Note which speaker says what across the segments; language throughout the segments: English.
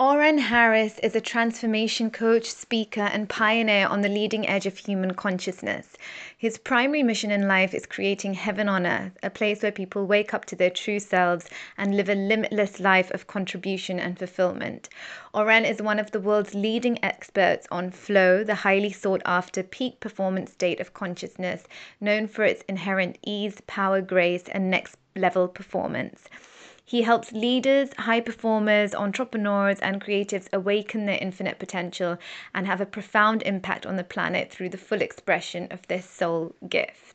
Speaker 1: Oren Harris is a transformation coach, speaker, and pioneer on the leading edge of human consciousness. His primary mission in life is creating heaven on earth, a place where people wake up to their true selves and live a limitless life of contribution and fulfillment. Oren is one of the world's leading experts on flow, the highly sought after peak performance state of consciousness, known for its inherent ease, power, grace, and next level performance. He helps leaders, high performers, entrepreneurs, and creatives awaken their infinite potential and have a profound impact on the planet through the full expression of their soul gifts.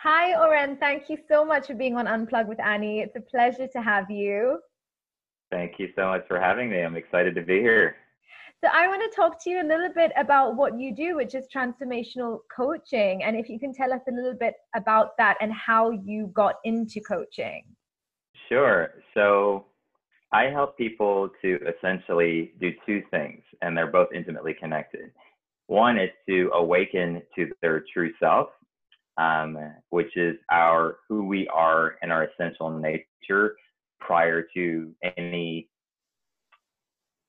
Speaker 1: Hi, Oren. Thank you so much for being on Unplug with Annie. It's a pleasure to have you.
Speaker 2: Thank you so much for having me. I'm excited to be here.
Speaker 1: So I want to talk to you a little bit about what you do, which is transformational coaching. And if you can tell us a little bit about that and how you got into coaching.
Speaker 2: Sure. So I help people to essentially do two things, and they're both intimately connected. One is to awaken to their true self, um, which is our who we are and our essential nature prior to any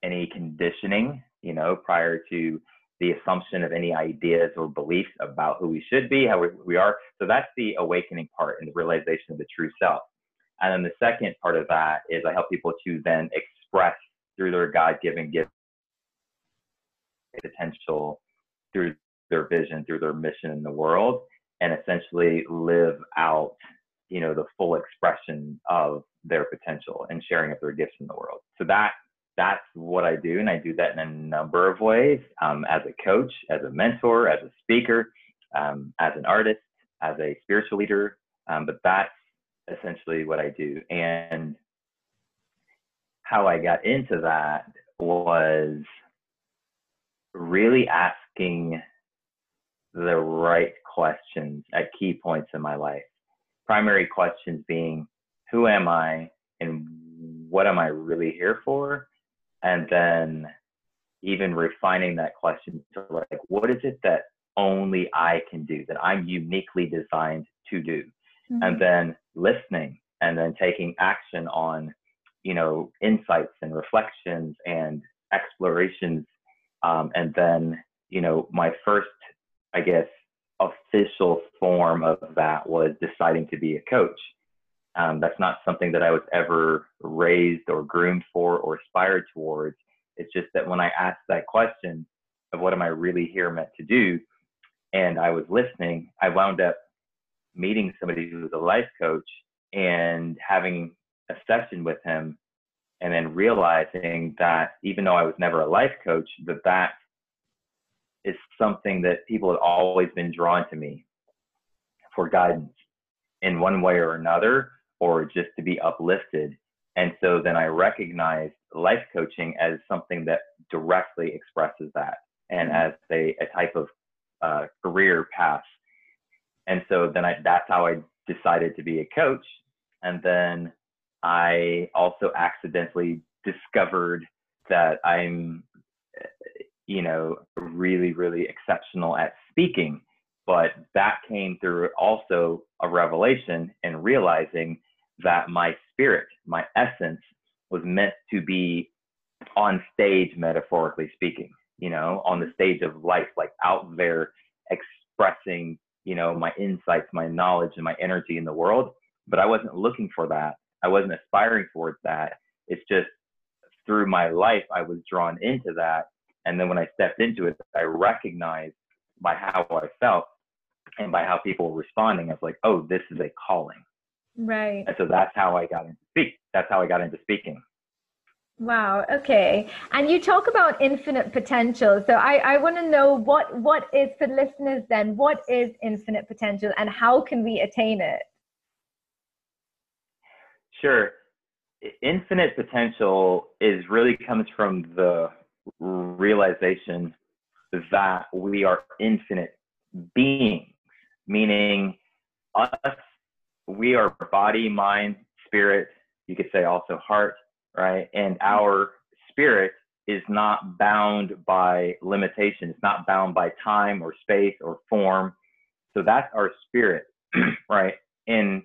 Speaker 2: any conditioning, you know, prior to the assumption of any ideas or beliefs about who we should be, how we, we are. So that's the awakening part and the realization of the true self. And then the second part of that is I help people to then express through their God given gift potential, through their vision, through their mission in the world, and essentially live out, you know, the full expression of their potential and sharing of their gifts in the world. So that that's what I do, and I do that in a number of ways um, as a coach, as a mentor, as a speaker, um, as an artist, as a spiritual leader. Um, but that's essentially what I do. And how I got into that was really asking the right questions at key points in my life. Primary questions being, who am I and what am I really here for? And then even refining that question to like what is it that only I can do that I'm uniquely designed to do? Mm-hmm. and then listening and then taking action on you know insights and reflections and explorations. Um, and then you know my first I guess official form of that was deciding to be a coach um, that's not something that I was ever raised or groomed for or aspired towards. It's just that when I asked that question of what am I really here meant to do, and I was listening, I wound up meeting somebody who was a life coach and having a session with him and then realizing that even though I was never a life coach, that that is something that people had always been drawn to me for guidance in one way or another or just to be uplifted. And so then I recognized life coaching as something that directly expresses that and mm-hmm. as a, a type of uh, career path. And so then I, that's how I decided to be a coach. And then I also accidentally discovered that I'm, you know, really, really exceptional at speaking. But that came through also a revelation and realizing that my spirit, my essence, was meant to be on stage, metaphorically speaking, you know, on the stage of life, like out there expressing, you know, my insights, my knowledge, and my energy in the world. But I wasn't looking for that. I wasn't aspiring towards that. It's just through my life, I was drawn into that. And then when I stepped into it, I recognized by how I felt and by how people were responding, I was like, oh, this is a calling.
Speaker 1: Right.
Speaker 2: And so that's how I got into speak. That's how I got into speaking.
Speaker 1: Wow. Okay. And you talk about infinite potential. So I, I want to know what what is for listeners then, what is infinite potential and how can we attain it?
Speaker 2: Sure. Infinite potential is really comes from the realization that we are infinite beings, meaning us we are body, mind, spirit, you could say also heart, right? And mm-hmm. our spirit is not bound by limitation. It's not bound by time or space or form. So that's our spirit, right? and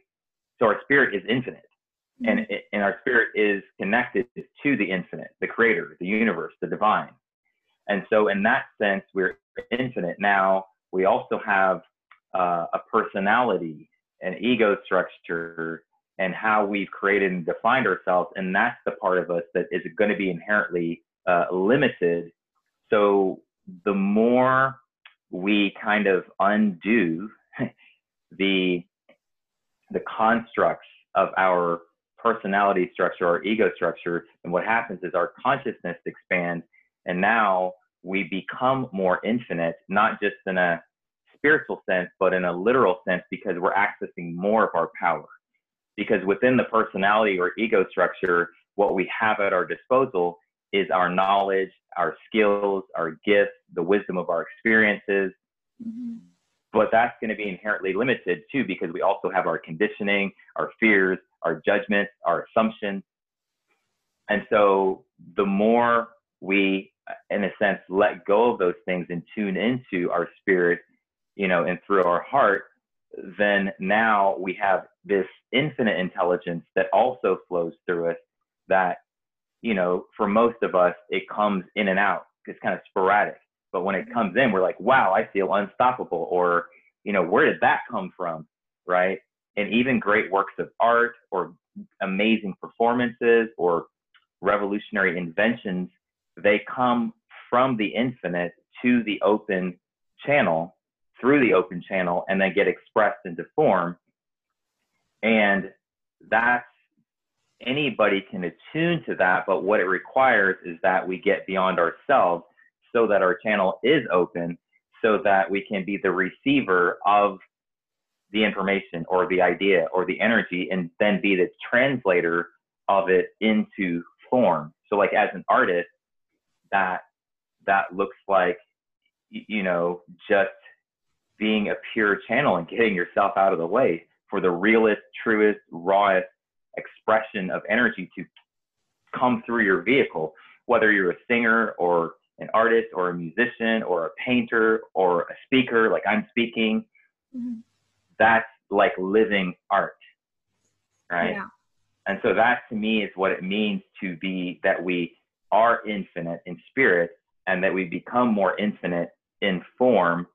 Speaker 2: so our spirit is infinite and mm-hmm. and our spirit is connected to the infinite the creator the universe the divine and so in that sense we're infinite now we also have uh, a personality an ego structure and how we've created and defined ourselves and that's the part of us that is going to be inherently uh, limited. So the more we kind of undo the the constructs of our personality structure or ego structure and what happens is our consciousness expands and now we become more infinite not just in a spiritual sense but in a literal sense because we're accessing more of our power. Because within the personality or ego structure what we have at our disposal is our knowledge our skills our gifts the wisdom of our experiences. Mm-hmm. But that's going to be inherently limited too because we also have our conditioning our fears our judgments our assumptions. And so the more we in a sense let go of those things and tune into our spirit you know and through our heart then now we have this infinite intelligence that also flows through us that you know for most of us it comes in and out it's kind of sporadic but when it mm-hmm. comes in, we're like, wow, I feel unstoppable. Or, you know, where did that come from? Right. And even great works of art or amazing performances or revolutionary inventions, they come from the infinite to the open channel, through the open channel, and then get expressed into form. And that's anybody can attune to that, but what it requires is that we get beyond ourselves so that our channel is open so that we can be the receiver of the information or the idea or the energy and then be the translator of it into form so like as an artist that that looks like you know just being a pure channel and getting yourself out of the way for the realest truest rawest expression of energy to come through your vehicle whether you're a singer or an artist or a musician or a painter or a speaker, like I'm speaking, mm-hmm. that's like living art, right? Yeah. And so that to me is what it means to be that we are infinite in spirit and that we become more infinite in form.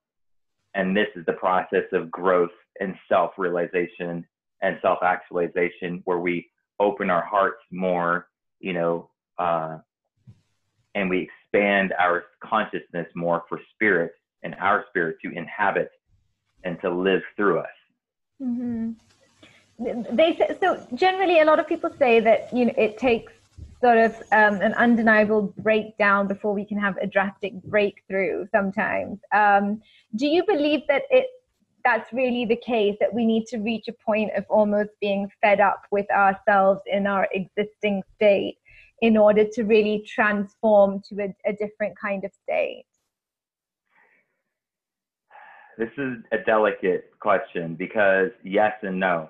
Speaker 2: And this is the process of growth and self realization and self actualization where we open our hearts more, you know, uh, and we expand our consciousness more for spirit and our spirit to inhabit and to live through us.
Speaker 1: Mm-hmm. They so generally a lot of people say that you know it takes sort of um, an undeniable breakdown before we can have a drastic breakthrough. Sometimes, um, do you believe that it that's really the case that we need to reach a point of almost being fed up with ourselves in our existing state in order to really transform to a, a different kind of state?
Speaker 2: This is a delicate question because yes and no.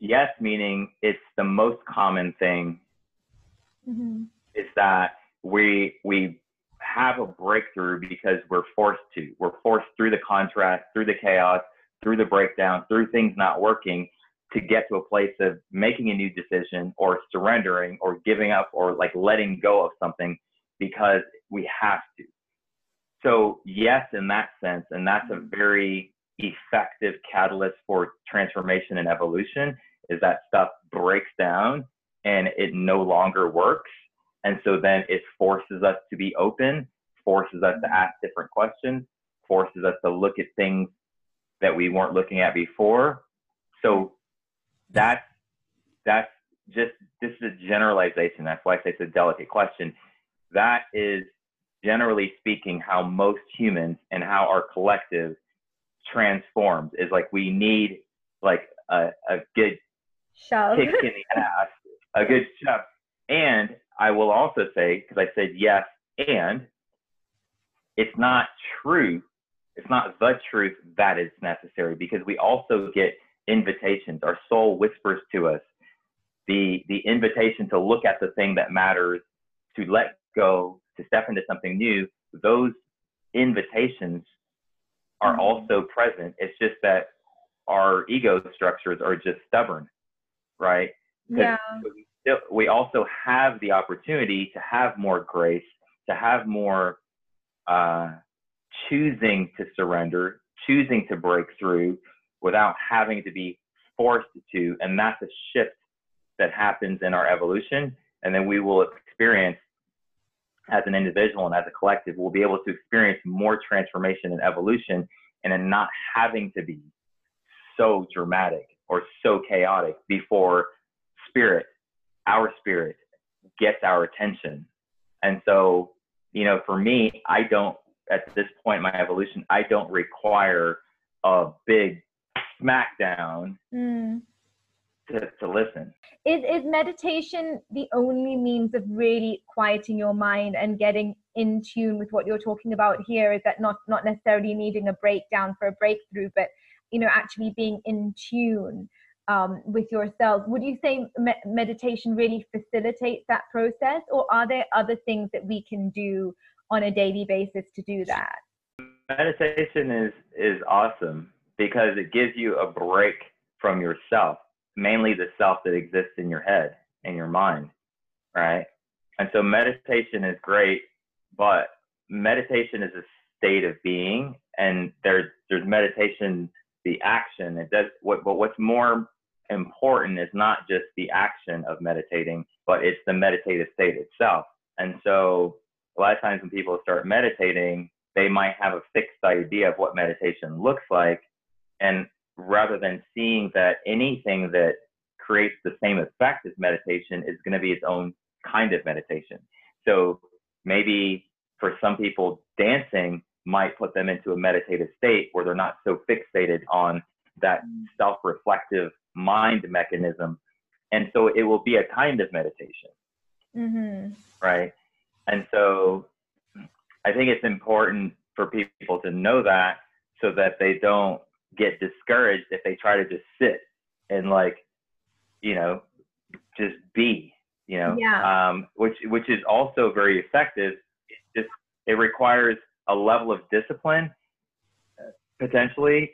Speaker 2: Yes, meaning it's the most common thing mm-hmm. is that we we have a breakthrough because we're forced to. We're forced through the contrast, through the chaos, through the breakdown, through things not working to get to a place of making a new decision or surrendering or giving up or like letting go of something because we have to. So, yes, in that sense, and that's a very effective catalyst for transformation and evolution is that stuff breaks down and it no longer works. And so then it forces us to be open, forces us to mm-hmm. ask different questions, forces us to look at things that we weren't looking at before. So that's that's just this is a generalization. That's why I say it's a delicate question. That is generally speaking how most humans and how our collective transforms is like we need like a, a good
Speaker 1: shove
Speaker 2: kick in the ass, a good shove. And I will also say, because I said yes, and it's not true. It's not the truth that is necessary because we also get invitations. Our soul whispers to us the, the invitation to look at the thing that matters, to let go, to step into something new. Those invitations are mm-hmm. also present. It's just that our ego structures are just stubborn, right?
Speaker 1: Yeah.
Speaker 2: We, still, we also have the opportunity to have more grace, to have more uh, choosing to surrender, choosing to break through without having to be forced to. And that's a shift that happens in our evolution. And then we will experience as an individual and as a collective, we'll be able to experience more transformation and evolution and then not having to be so dramatic or so chaotic before spirit, our spirit, gets our attention. And so, you know, for me, I don't, at this point in my evolution, I don't require a big smackdown mm. to, to listen.
Speaker 1: Is, is meditation the only means of really quieting your mind and getting in tune with what you're talking about here? Is that not, not necessarily needing a breakdown for a breakthrough, but, you know, actually being in tune um, with yourself. Would you say me- meditation really facilitates that process, or are there other things that we can do on a daily basis to do that?
Speaker 2: Meditation is is awesome because it gives you a break from yourself, mainly the self that exists in your head and your mind, right? And so meditation is great, but meditation is a state of being, and there's there's meditation the action. It does what, but what's more important is not just the action of meditating, but it's the meditative state itself. And so a lot of times when people start meditating, they might have a fixed idea of what meditation looks like. And rather than seeing that anything that creates the same effect as meditation is going to be its own kind of meditation. So maybe for some people, dancing might put them into a meditative state where they're not so fixated on that self reflective mind mechanism. And so it will be a kind of meditation. Mm-hmm. Right. And so I think it's important for people to know that so that they don't get discouraged if they try to just sit and like, you know, just be, you know,
Speaker 1: yeah.
Speaker 2: um, which, which is also very effective. It just, it requires a level of discipline potentially.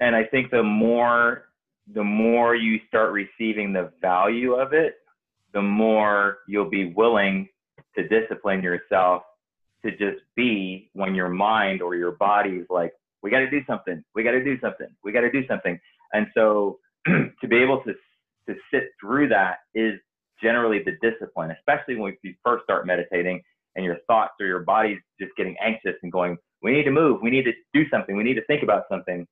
Speaker 2: And I think the more the more you start receiving the value of it, the more you'll be willing to discipline yourself to just be when your mind or your body is like, we got to do something, we got to do something, we got to do something. And so to be able to, to sit through that is generally the discipline, especially when you first start meditating and your thoughts or your body's just getting anxious and going, we need to move, we need to do something, we need to think about something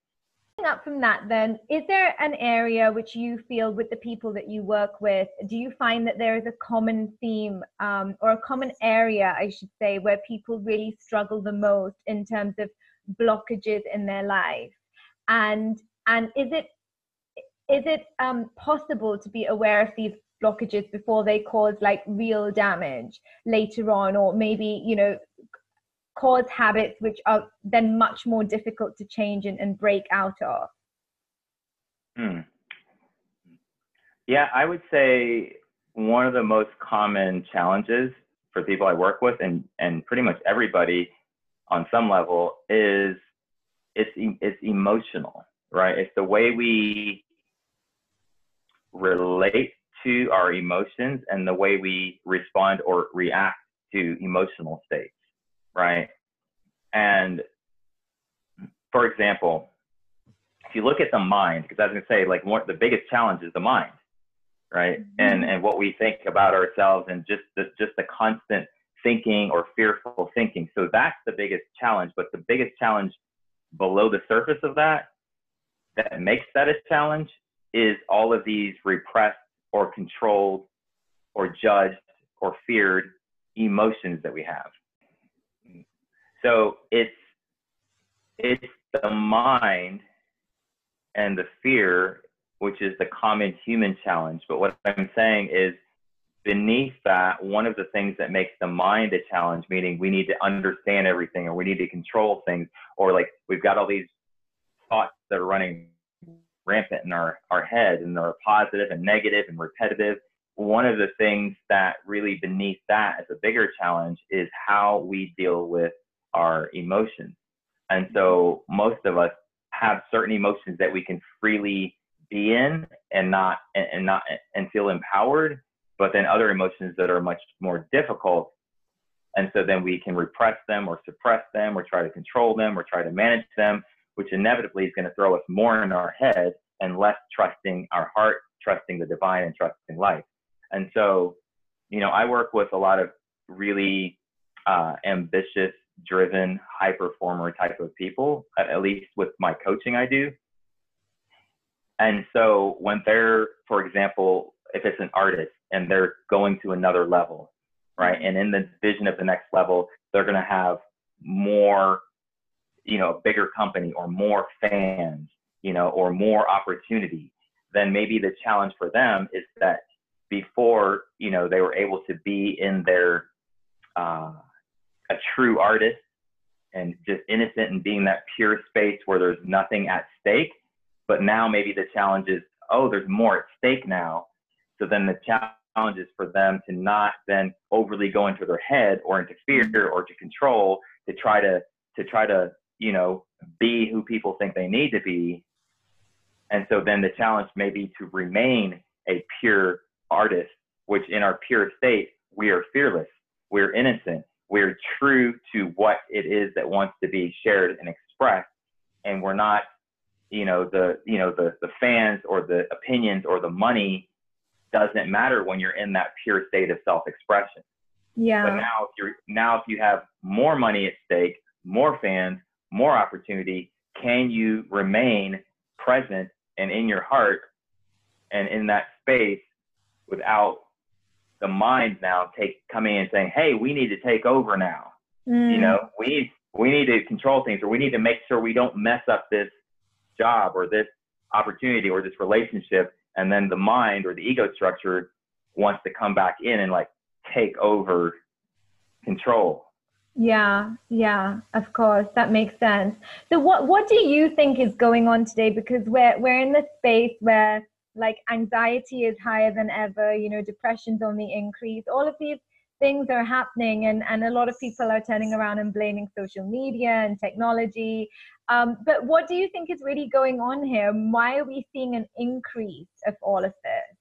Speaker 1: up from that then is there an area which you feel with the people that you work with do you find that there is a common theme um, or a common area i should say where people really struggle the most in terms of blockages in their life? And and is it is it um, possible to be aware of these blockages before they cause like real damage later on or maybe you know cause habits which are then much more difficult to change and, and break out of?
Speaker 2: Hmm. Yeah, I would say one of the most common challenges for people I work with and, and pretty much everybody on some level is it's, it's emotional, right? It's the way we relate to our emotions and the way we respond or react to emotional states right? And for example, if you look at the mind, because I was going to say, like, one, the biggest challenge is the mind, right? Mm-hmm. And and what we think about ourselves and just the, just the constant thinking or fearful thinking. So that's the biggest challenge. But the biggest challenge below the surface of that, that makes that a challenge, is all of these repressed or controlled or judged or feared emotions that we have. So it's it's the mind and the fear, which is the common human challenge. But what I'm saying is beneath that, one of the things that makes the mind a challenge, meaning we need to understand everything or we need to control things, or like we've got all these thoughts that are running rampant in our, our head and they're positive and negative and repetitive. One of the things that really beneath that is a bigger challenge is how we deal with our emotions. And so most of us have certain emotions that we can freely be in and not and not and feel empowered but then other emotions that are much more difficult and so then we can repress them or suppress them or try to control them or try to manage them which inevitably is going to throw us more in our head and less trusting our heart trusting the divine and trusting life and so you know i work with a lot of really uh, ambitious driven high performer type of people at least with my coaching i do and so when they're, for example, if it's an artist and they're going to another level, right? And in the vision of the next level, they're going to have more, you know, a bigger company or more fans, you know, or more opportunity. Then maybe the challenge for them is that before, you know, they were able to be in their, uh, a true artist and just innocent and being that pure space where there's nothing at stake but now maybe the challenge is, oh, there's more at stake now. So then the challenge is for them to not then overly go into their head or into fear or to control to try to to try to you know be who people think they need to be. And so then the challenge may be to remain a pure artist, which in our pure state we are fearless, we're innocent, we're true to what it is that wants to be shared and expressed, and we're not you know the you know the the fans or the opinions or the money doesn't matter when you're in that pure state of self-expression.
Speaker 1: Yeah.
Speaker 2: But now if you're now if you have more money at stake, more fans, more opportunity, can you remain present and in your heart and in that space without the mind now take coming in and saying, "Hey, we need to take over now." Mm. You know, we need we need to control things, or we need to make sure we don't mess up this job or this opportunity or this relationship and then the mind or the ego structure wants to come back in and like take over control
Speaker 1: yeah yeah of course that makes sense so what what do you think is going on today because we're we're in the space where like anxiety is higher than ever you know depression's on the increase. All of these things are happening and, and a lot of people are turning around and blaming social media and technology. Um, but what do you think is really going on here? Why are we seeing an increase of all of this?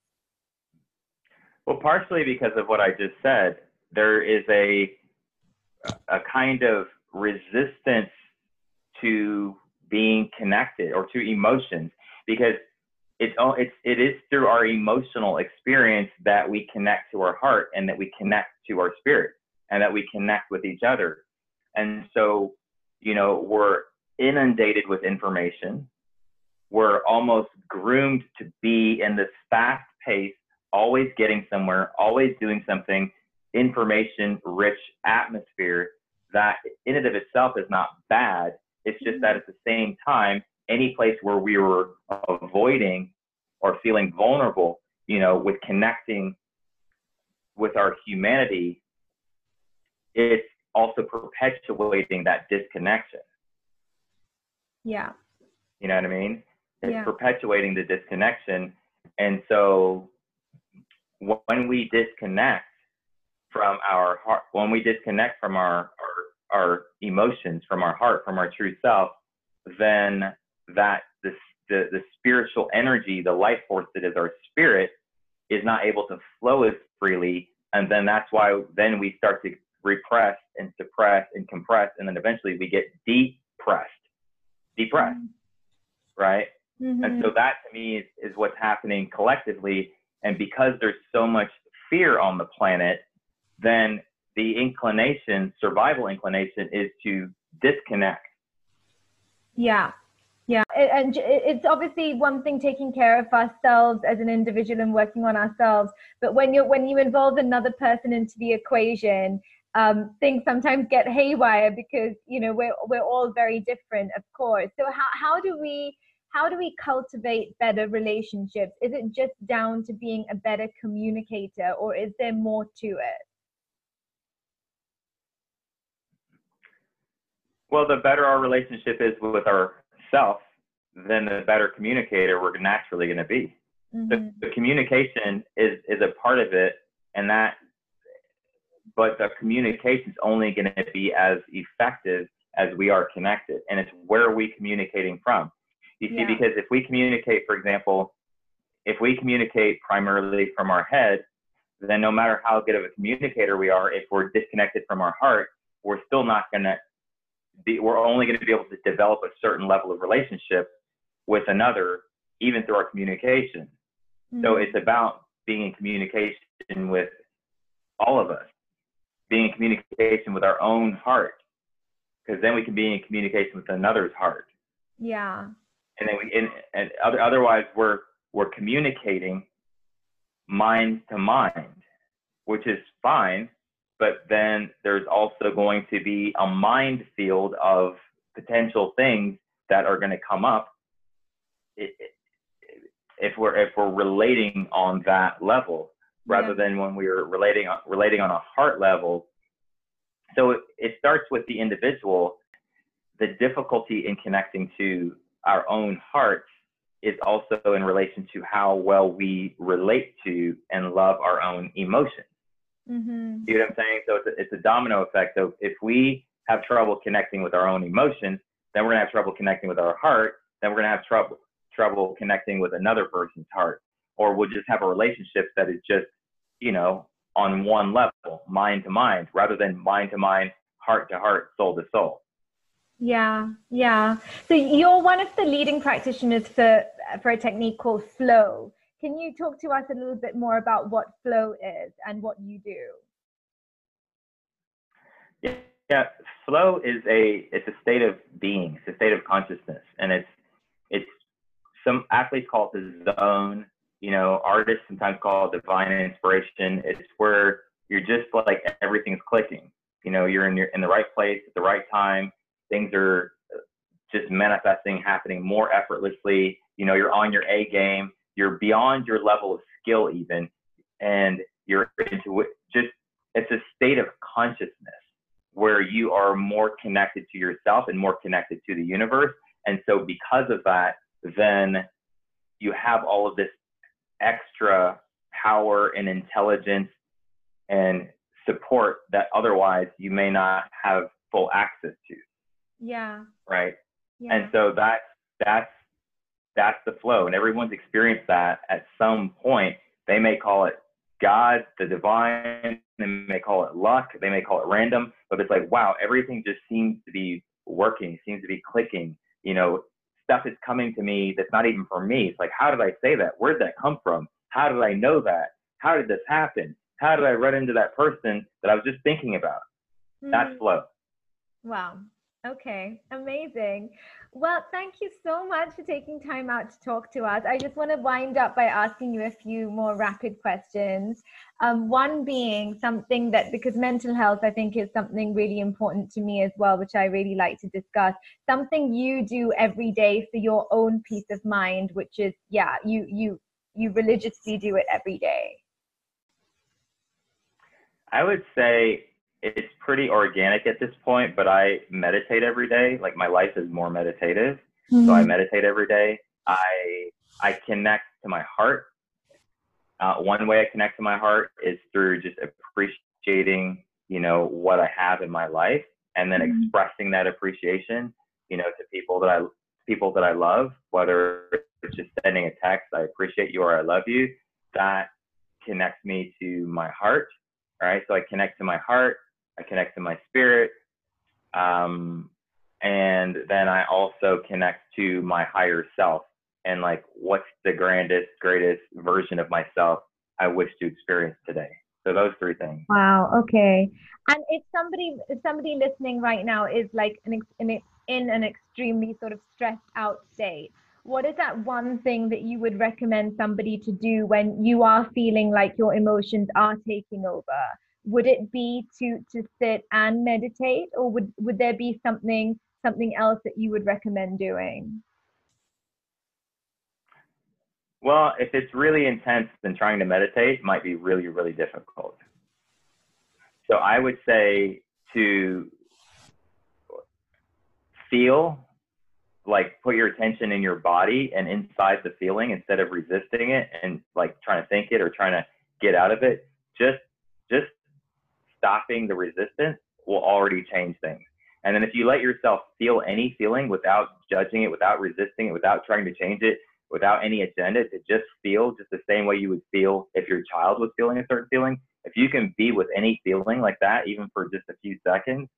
Speaker 2: Well partially because of what i just said there is a a kind of resistance to being connected or to emotions because it's it's it is through our emotional experience that we connect to our heart and that we connect to our spirit and that we connect with each other. And so you know we're inundated with information. We're almost groomed to be in this fast pace always getting somewhere always doing something information rich atmosphere that in and of itself is not bad. It's just mm-hmm. that at the same time any place where we were avoiding or feeling vulnerable, you know, with connecting with our humanity, it's also perpetuating that disconnection.
Speaker 1: Yeah.
Speaker 2: You know what I mean? It's
Speaker 1: yeah.
Speaker 2: perpetuating the disconnection. And so when we disconnect from our heart, when we disconnect from our, our, our emotions, from our heart, from our true self, then that the, the, the spiritual energy, the life force that is our spirit, is not able to flow as freely. And then that's why then we start to repress and suppress and compress. And then eventually we get depressed, depressed, mm-hmm. right? Mm-hmm. And so that to me is, is what's happening collectively. And because there's so much fear on the planet, then the inclination, survival inclination, is to disconnect.
Speaker 1: Yeah, yeah, and it's obviously one thing taking care of ourselves as an individual and working on ourselves, but when you when you involve another person into the equation, um, things sometimes get haywire because you know we're we're all very different, of course. So how how do we how do we cultivate better relationships? Is it just down to being a better communicator, or is there more to it?
Speaker 2: Well, the better our relationship is with our self, then the better communicator we're naturally going to be. Mm-hmm. The, the communication is is a part of it, and that, but the communication is only going to be as effective as we are connected, and it's where are we communicating from. You see, yeah. because if we communicate, for example, if we communicate primarily from our head, then no matter how good of a communicator we are, if we're disconnected from our heart, we're still not going to be, we're only going to be able to develop a certain level of relationship with another, even through our communication. Mm-hmm. So it's about being in communication with all of us, being in communication with our own heart, because then we can be in communication with another's heart.
Speaker 1: Yeah.
Speaker 2: And then we, and, and other, otherwise we're, we're communicating mind to mind, which is fine, but then there's also going to be a mind field of potential things that are going to come up if we're if we're relating on that level rather yeah. than when we are relating relating on a heart level so it, it starts with the individual the difficulty in connecting to our own hearts is also in relation to how well we relate to and love our own emotions. Mm-hmm. You know what I'm saying? So it's a, it's a domino effect. So if we have trouble connecting with our own emotions, then we're gonna have trouble connecting with our heart. Then we're gonna have trouble trouble connecting with another person's heart, or we'll just have a relationship that is just you know on one level, mind to mind, rather than mind to mind, heart to heart, soul to soul.
Speaker 1: Yeah, yeah. So you're one of the leading practitioners for for a technique called flow. Can you talk to us a little bit more about what flow is and what you do?
Speaker 2: Yeah, flow is a it's a state of being, it's a state of consciousness, and it's it's some athletes call it the zone. You know, artists sometimes call it divine inspiration. It's where you're just like everything's clicking. You know, you're in your in the right place at the right time things are uh, just manifesting, happening more effortlessly. You know, you're on your A game, you're beyond your level of skill even, and you're into it. Just it's a state of consciousness where you are more connected to yourself and more connected to the universe. And so, because of that, then you have all of this extra power and intelligence and support that otherwise you may not have full access to.
Speaker 1: Yeah.
Speaker 2: Right. Yeah. And so that's that's that's the flow, and everyone's experienced that at some point. They may call it God, the divine. They may call it luck. They may call it random. But it's like, wow, everything just seems to be working. Seems to be clicking. You know, stuff is coming to me that's not even for me. It's like, how did I say that? Where did that come from? How did I know that? How did this happen? How did I run into that person that I was just thinking about? Mm-hmm. That's flow.
Speaker 1: Wow. Okay, amazing. Well, thank you so much for taking time out to talk to us. I just want to wind up by asking you a few more rapid questions. Um, one being something that, because mental health, I think, is something really important to me as well, which I really like to discuss. Something you do every day for your own peace of mind, which is, yeah, you you you religiously do it every day.
Speaker 2: I would say it's pretty organic at this point, but I meditate every day. Like my life is more meditative. Mm-hmm. So I mm-hmm. meditate every day. I I connect to my heart. Uh, one way I connect to my heart is through just appreciating, you know, what I have in my life, and then mm-hmm. expressing that appreciation, you know, to people that I people that I love. Whether it's just sending a text, I appreciate you or I love you. That connects me to my heart. All right, so I connect to my heart I connect to my spirit. Um, and then I also connect to my higher self and like what's the grandest, greatest version of myself I wish to experience today. So those three things.
Speaker 1: Wow. Okay. And if somebody, if somebody listening right now is like an, in, in an extremely sort of stressed out state, what is that one thing that you would recommend somebody to do when you are feeling like your emotions are taking over? Would it be to to sit and meditate or would would there be something something else that you would recommend doing?
Speaker 2: Well if it's really intense then trying to meditate might be really really difficult. So i would say to feel like put your attention in your body and inside the feeling instead of resisting it and like trying to think it or trying to get out of it. Just stopping the resistance will already change things. And then if you let yourself feel any feeling without judging it, without resisting it, without trying to change it, without any agenda, to just feel just the same way you would feel if your child was feeling a certain feeling, if you can be with any feeling like that, even for just a few seconds,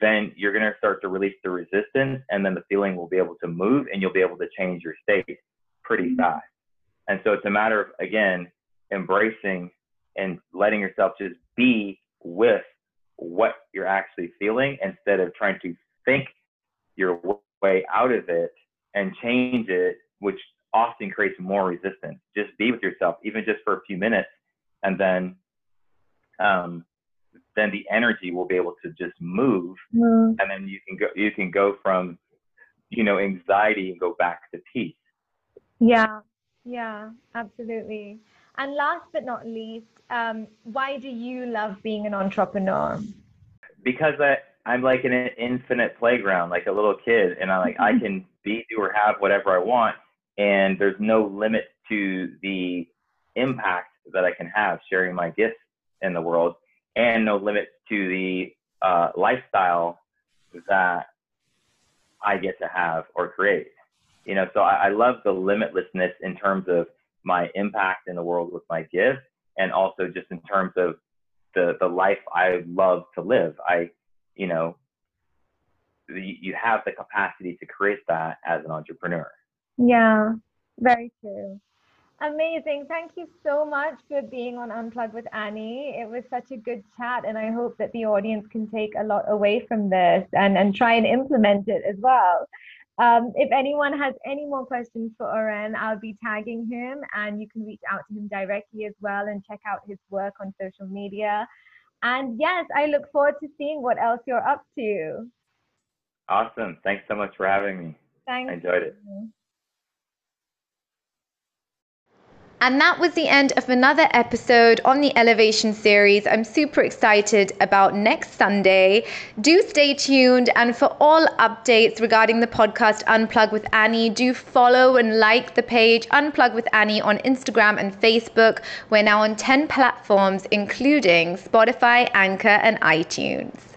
Speaker 2: then you're going to start to release the resistance and then the feeling will be able to move and you'll be able to change your state pretty fast. And so it's a matter of, again, embracing and letting yourself just be with what you're actually feeling instead of trying to think your way out of it and change it, which often creates more resistance. Just be with yourself, even just for a few minutes, and then um, then the energy will be able to just move, mm. and then you can go you can go from you know anxiety and go back to peace.
Speaker 1: Yeah, yeah, absolutely. And last but not least, um, why do you love being an entrepreneur?
Speaker 2: Because I, I'm like in an infinite playground, like a little kid, and I like I can be, do, or have whatever I want, and there's no limit to the impact that I can have sharing my gifts in the world, and no limit to the uh, lifestyle that I get to have or create. You know, so I, I love the limitlessness in terms of my impact in the world with my gift and also just in terms of the the life I love to live. I, you know, you have the capacity to create that as an entrepreneur.
Speaker 1: Yeah, very true. Amazing. Thank you so much for being on Unplugged with Annie. It was such a good chat, and I hope that the audience can take a lot away from this and, and try and implement it as well. Um, if anyone has any more questions for Oren, I'll be tagging him and you can reach out to him directly as well and check out his work on social media. And yes, I look forward to seeing what else you're up to.
Speaker 2: Awesome. Thanks so much for having me.
Speaker 1: Thanks.
Speaker 2: I enjoyed it.
Speaker 1: And that was the end of another episode on the Elevation series. I'm super excited about next Sunday. Do stay tuned. And for all updates regarding the podcast Unplug with Annie, do follow and like the page Unplug with Annie on Instagram and Facebook. We're now on 10 platforms, including Spotify, Anchor, and iTunes.